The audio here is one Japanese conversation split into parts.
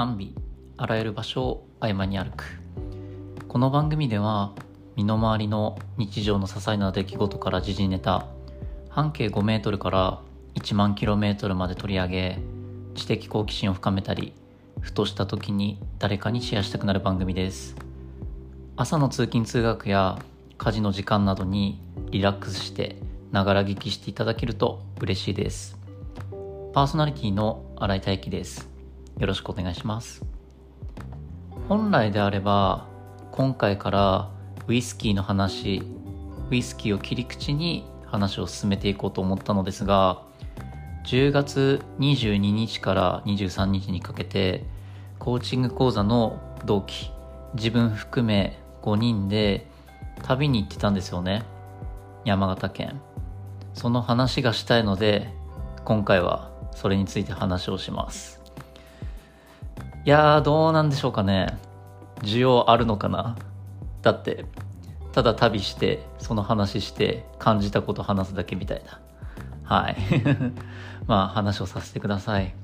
アンビあらゆる場所を合間に歩く。この番組では身の回りの日常の些細な出来事から時事ネタ半径5メートルから1万キロメートルまで取り上げ知的好奇心を深めたりふとした時に誰かにシェアしたくなる番組です。朝の通勤通学や家事の時間などにリラックスしてながら聞きしていただけると嬉しいです。パーソナリティの新井大輝です。よろしくお願いします。本来であれば今回からウイスキーの話ウイスキーを切り口に話を進めていこうと思ったのですが10月22日から23日にかけてコーチング講座の同期自分含め5人で旅に行ってたんですよね。山形県。その話がしたいので今回はそれについて話をします。いやどうなんでしょうかね。需要あるのかな。だってただ旅してその話して感じたこと話すだけみたいな。はい。まあ話をさせてください。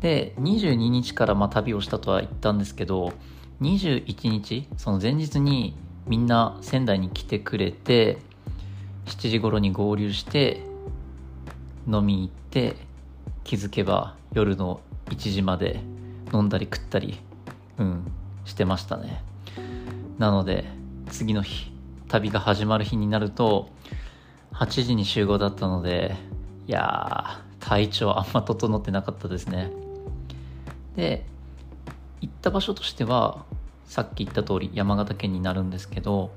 で22日からまあ旅をしたとは言ったんですけど21日その前日にみんな仙台に来てくれて7時頃に合流して飲み行って気づけば夜の1時まで飲んだり食ったりうんしてましたね。なので次の日旅が始まる日になると8時に集合だったのでいや体調あんま整ってなかったですね。で行った場所としてはさっき言った通り山形県になるんですけど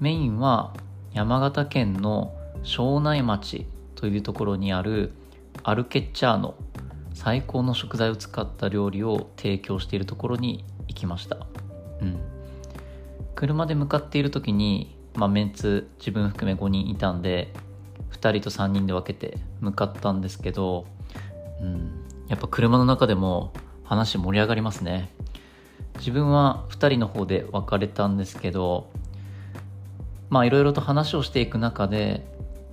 メインは山形県の庄内町というところにあるアルケッチャーノ最高の食材を使った料理を提供しているところに行きました。うん。車で向かっている時に、まあ、メンツ自分含め5人いたんで2人と3人で分けて向かったんですけど、うん、やっぱ車の中でも話盛り上がりますね。自分は2人の方で分かれたんですけどまあいろいろと話をしていく中で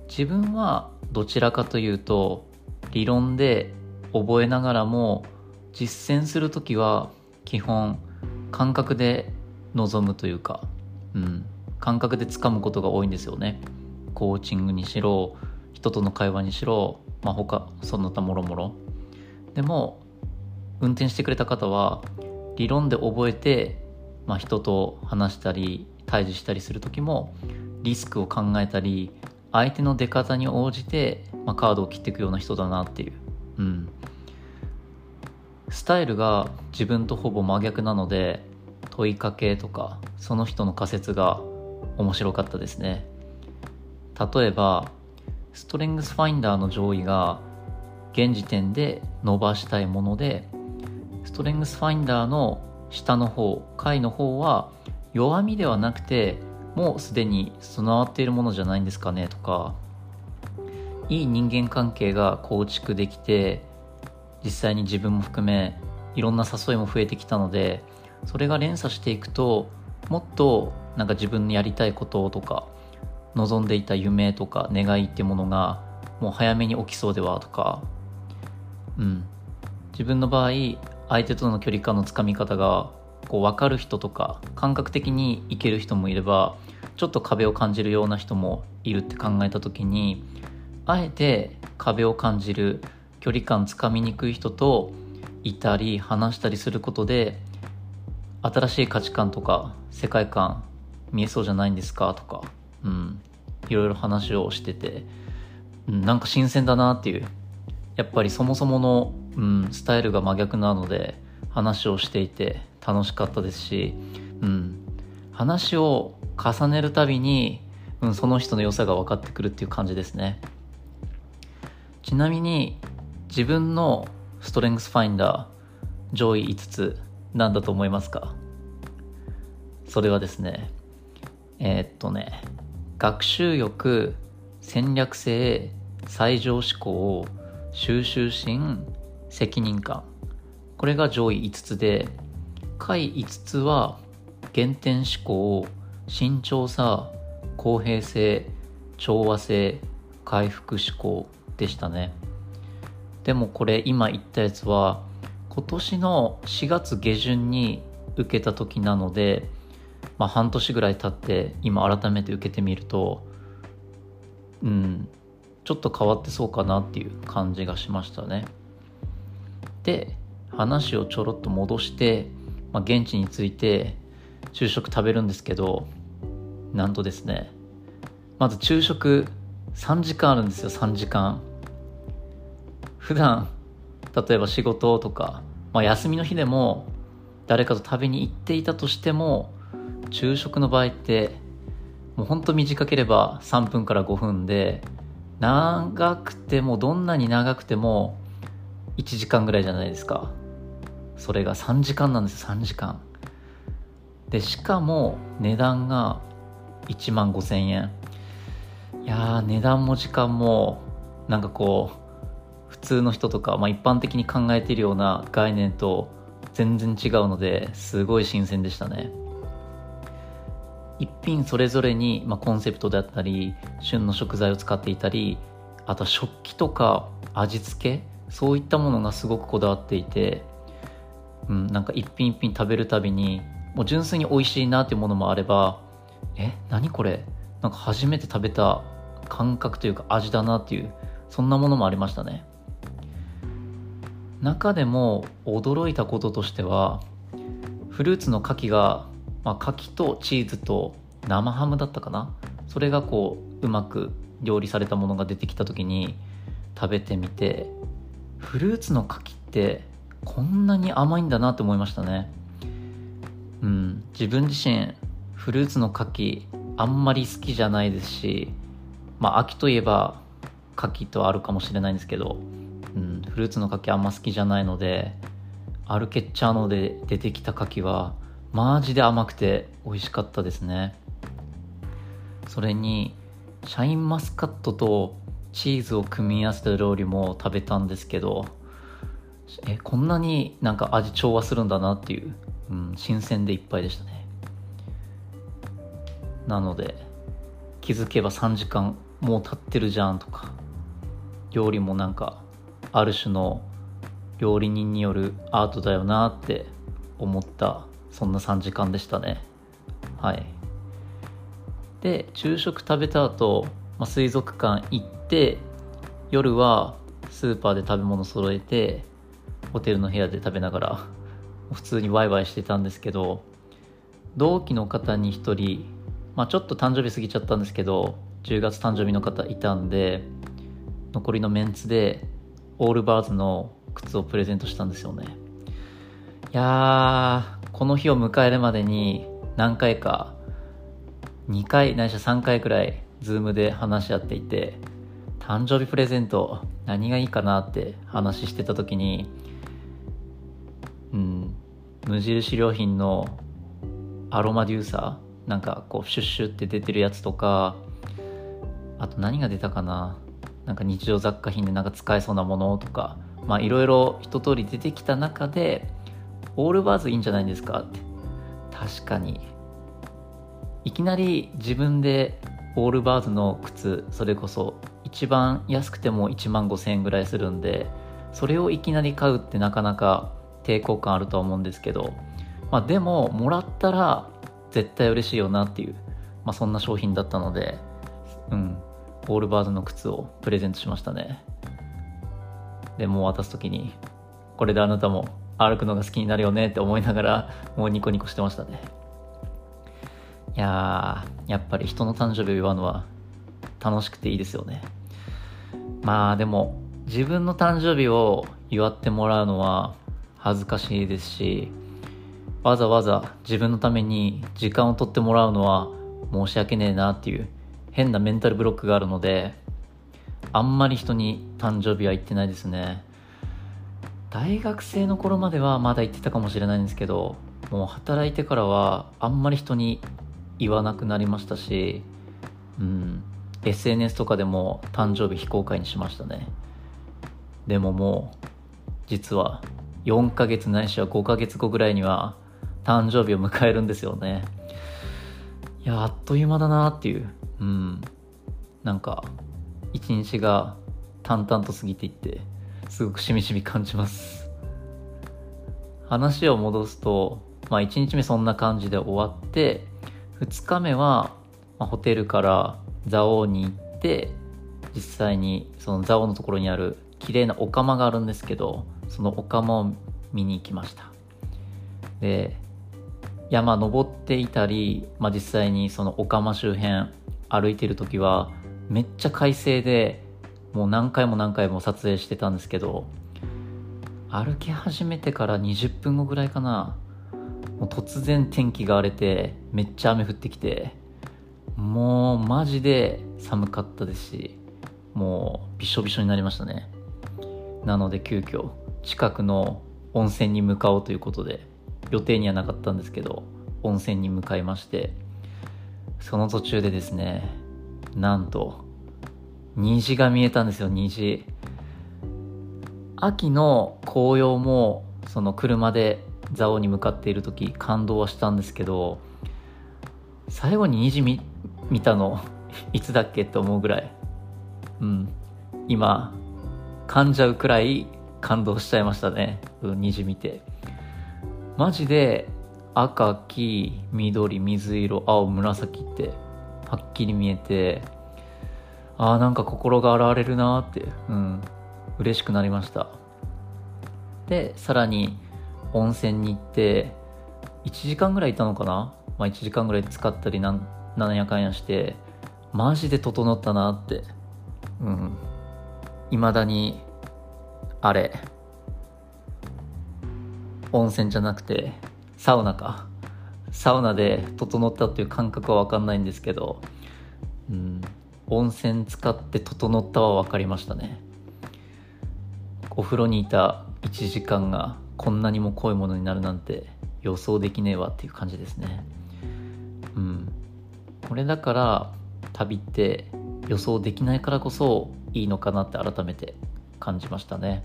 自分はどちらかというと理論で覚えながらも実践する時は基本感覚で望むというか、うん、感覚で掴むことが多いんですよね。コーチングにしろ人との会話にしろ、まあ、他その他もろもろでも運転してくれた方は理論で覚えて、まあ、人と話したり対峙したりする時もリスクを考えたり相手の出方に応じて、まあ、カードを切っていくような人だなっていう、うん、スタイルが自分とほぼ真逆なので問いかけとかその人の仮説が面白かったですね。例えばストレングスファインダーの上位が現時点で伸ばしたいものでストレングスファインダーの下の方下位の方は弱みではなくてもうすでに備わっているものじゃないんですかねとかいい人間関係が構築できて実際に自分も含めいろんな誘いも増えてきたのでそれが連鎖していくともっとなんか自分のやりたいこととか望んでいた夢とか願いってものがもう早めに起きそうではとかうん。自分の場合相手との距離感のつかみ方がこう分かる人とか感覚的にいける人もいればちょっと壁を感じるような人もいるって考えた時にあえて壁を感じる距離感つかみにくい人といたり話したりすることで新しい価値観とか世界観見えそうじゃないんですかとか、うん、いろいろ話をしてて、うん、なんか新鮮だなっていうやっぱりそもそもの、うん、スタイルが真逆なので話をしていて楽しかったですし、うん、話を重ねるたびに、うん、その人の良さが分かってくるっていう感じですね。ちなみに自分のストレングスファインダー上位5つ何だと思いますか？それはですねえー、っとね学習欲戦略性最上思考収集心責任感。これが上位5つで下位5つは原点思考慎重さ公平性調和性回復思考。でしたね。でもこれ今言ったやつは今年の4月下旬に受けた時なので、まあ、半年ぐらい経って今改めて受けてみるとうんちょっと変わってそうかなっていう感じがしましたね。で話をちょろっと戻して、まあ、現地について昼食食べるんですけどなんとですねまず昼食3時間あるんですよ3時間。普段例えば仕事とか、まあ、休みの日でも誰かと食べに行っていたとしても昼食の場合ってもうほんと短ければ3分から5分で長くてもどんなに長くても1時間ぐらいじゃないですか。それが3時間なんですよ3時間。でしかも値段が1万5000円。いや値段も時間もなんかこう普通の人とか、まあ、一般的に考えているような概念と全然違うのですごい新鮮でしたね。一品それぞれに、まあ、コンセプトであったり旬の食材を使っていたりあと食器とか味付けそういったものがすごくこだわっていて、うん、なんか一品一品食べるたびにもう純粋に美味しいなっていうものもあればえ何これ？なんか初めて食べた感覚というか味だなっていうそんなものもありましたね。中でも驚いたこととしてはフルーツの牡蠣が、まあ、牡蠣とチーズと生ハムだったかな？それがこううまく料理されたものが出てきた時に食べてみてフルーツの牡蠣ってこんなに甘いんだなって思いましたね。うん自分自身フルーツの牡蠣あんまり好きじゃないですしまあ秋といえば牡蠣とあるかもしれないんですけどうん、フルーツの柿あんま好きじゃないのでアルケッチャーノで出てきた柿はマジで甘くて美味しかったですね。それにシャインマスカットとチーズを組み合わせた料理も食べたんですけどえこんなになんか味調和するんだなっていう、うん、新鮮でいっぱいでしたね。なので気づけば3時間もう経ってるじゃんとか料理もなんかある種の料理人によるアートだよなって思ったそんな3時間でしたね。はい。で昼食食べた後、まあ、水族館行って夜はスーパーで食べ物揃えてホテルの部屋で食べながら普通にワイワイしてたんですけど同期の方に1人、まあ、ちょっと誕生日過ぎちゃったんですけど10月誕生日の方いたんで残りのメンツでオールバーズの靴をプレゼントしたんですよね。いやーこの日を迎えるまでに何回か2回ないしは3回くらいズームで話し合っていて誕生日プレゼント何がいいかなって話してた時にうん無印良品のアロマディフューザーなんかこうシュッシュって出てるやつとかあと何が出たかな？なんか日常雑貨品でなんか使えそうなものとかまあいろいろ一通り出てきた中でオールバーズいいんじゃないですか？って。確かに。いきなり自分でオールバーズの靴それこそ一番安くても1万5000円ぐらいするんでそれをいきなり買うってなかなか抵抗感あるとは思うんですけど、まあ、でももらったら絶対嬉しいよなっていう、まあ、そんな商品だったのでうんオールバーズの靴をプレゼントしましたね。でもう渡す時にこれであなたも歩くのが好きになるよねって思いながらもうニコニコしてましたね。いやーやっぱり人の誕生日を祝うのは楽しくていいですよね。まあでも自分の誕生日を祝ってもらうのは恥ずかしいですしわざわざ自分のために時間を取ってもらうのは申し訳ねえなっていう変なメンタルブロックがあるのであんまり人に誕生日は言ってないですね。大学生の頃まではまだ言ってたかもしれないんですけどもう働いてからはあんまり人に言わなくなりましたしうん SNS とかでも誕生日非公開にしましたね。でももう実は4ヶ月ないしは5ヶ月後ぐらいには誕生日を迎えるんですよね。いやあっという間だなっていう。うん。なんか一日が淡々と過ぎていってすごくしみしみ感じます。話を戻すと、まあ、1日目そんな感じで終わって2日目は、まあ、ホテルから蔵王に行って実際にその蔵王のところにある綺麗なお釜があるんですけどそのお釜を見に行きました。で山登っていたり、まあ、実際にそのお釜周辺歩いてる時はめっちゃ快晴でもう何回も何回も撮影してたんですけど歩き始めてから20分後ぐらいかなもう突然天気が荒れてめっちゃ雨降ってきてもうマジで寒かったですしもうびしょびしょになりましたね。なので急遽近くの温泉に向かおうということで予定にはなかったんですけど温泉に向かいましてその途中でですねなんと虹が見えたんですよ虹。秋の紅葉もその車で蔵王に向かっている時感動はしたんですけど最後に虹見見たの いつだっけって思うぐらいうん。今噛んじゃうくらい感動しちゃいましたね、うん、虹見て。マジで赤黄緑水色青紫ってはっきり見えてああなんか心が洗われるなーってうん嬉しくなりました。でさらに温泉に行って1時間ぐらいいたのかな？まあ1時間ぐらい使ったりなんなんやかんやしてマジで整ったなってうんいまだにあれ。温泉じゃなくてサウナか。サウナで整ったっていう感覚は分かんないんですけど、うん、温泉使って整ったは分かりましたね。お風呂にいた1時間がこんなにも濃いものになるなんて予想できねえわっていう感じですね。うん。これだから旅って予想できないからこそいいのかなって改めて感じましたね。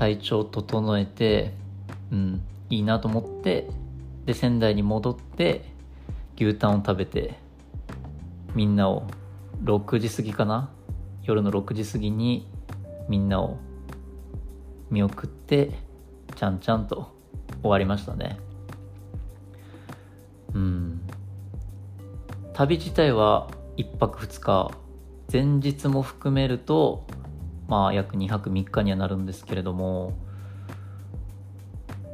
体調整えてうんいいなと思ってで仙台に戻って牛タンを食べてみんなを6時過ぎかな？夜の6時過ぎにみんなを見送ってちゃんちゃんと終わりましたね。うん。旅自体は1泊2日。前日も含めるとまあ約2泊3日にはなるんですけれども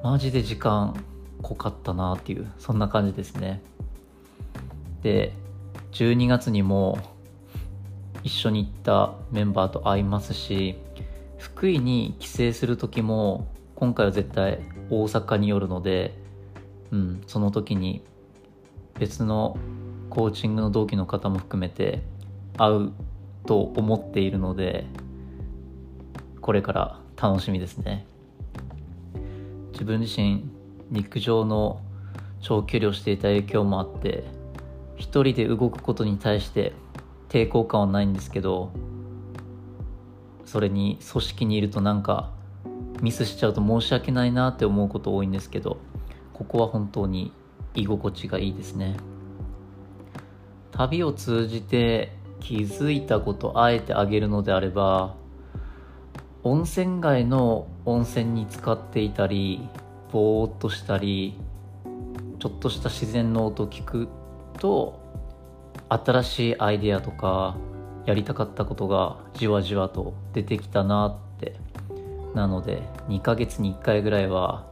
マジで時間濃かったなっていうそんな感じですね。で12月にも一緒に行ったメンバーと会いますし福井に帰省する時も今回は絶対大阪に寄るので、うん、その時に別のコーチングの同期の方も含めて会うと思っているのでこれから楽しみですね。自分自身陸上の長距離をしていた影響もあって一人で動くことに対して抵抗感はないんですけどそれに組織にいるとなんかミスしちゃうと申し訳ないなって思うこと多いんですけどここは本当に居心地がいいですね。旅を通じて気づいたことあえてあげるのであれば温泉街の温泉に使っていたりぼーっとしたりちょっとした自然の音を聞くと新しいアイデアとかやりたかったことがじわじわと出てきたなって。なので2ヶ月に1回ぐらいは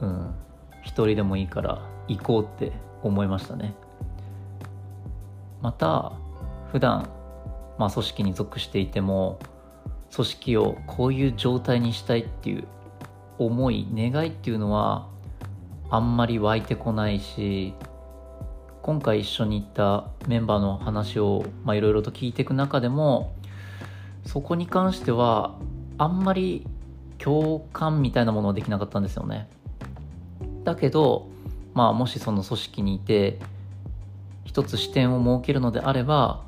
うん一人でもいいから行こうって思いましたね。また普段まあ組織に属していても組織をこういう状態にしたいっていう思い願いっていうのはあんまり湧いてこないし今回一緒に行ったメンバーの話をいろいろと聞いていく中でもそこに関してはあんまり共感みたいなものはできなかったんですよね。だけどまあもしその組織にいて一つ視点を設けるのであれば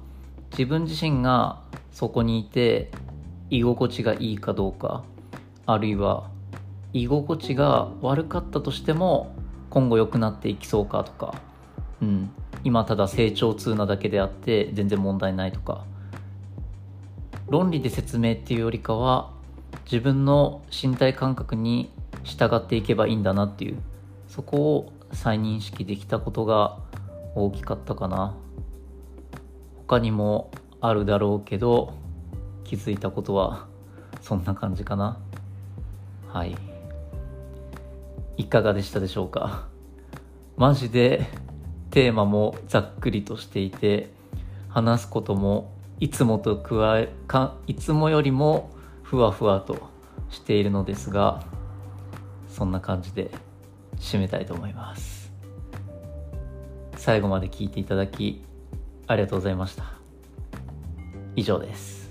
自分自身がそこにいて居心地がいいかどうかあるいは居心地が悪かったとしても今後良くなっていきそうかとか。うん、今ただ成長痛なだけであって全然問題ないとか。論理で説明っていうよりかは自分の身体感覚に従っていけばいいんだなっていうそこを再認識できたことが大きかったかな。他にもあるだろうけど気づいたことはそんな感じかな。はい。いかがでしたでしょうか？マジでテーマもざっくりとしていて話すこともいつもと加えかいつもよりもふわふわとしているのですがそんな感じで締めたいと思います。最後まで聞いていただきありがとうございました。以上です。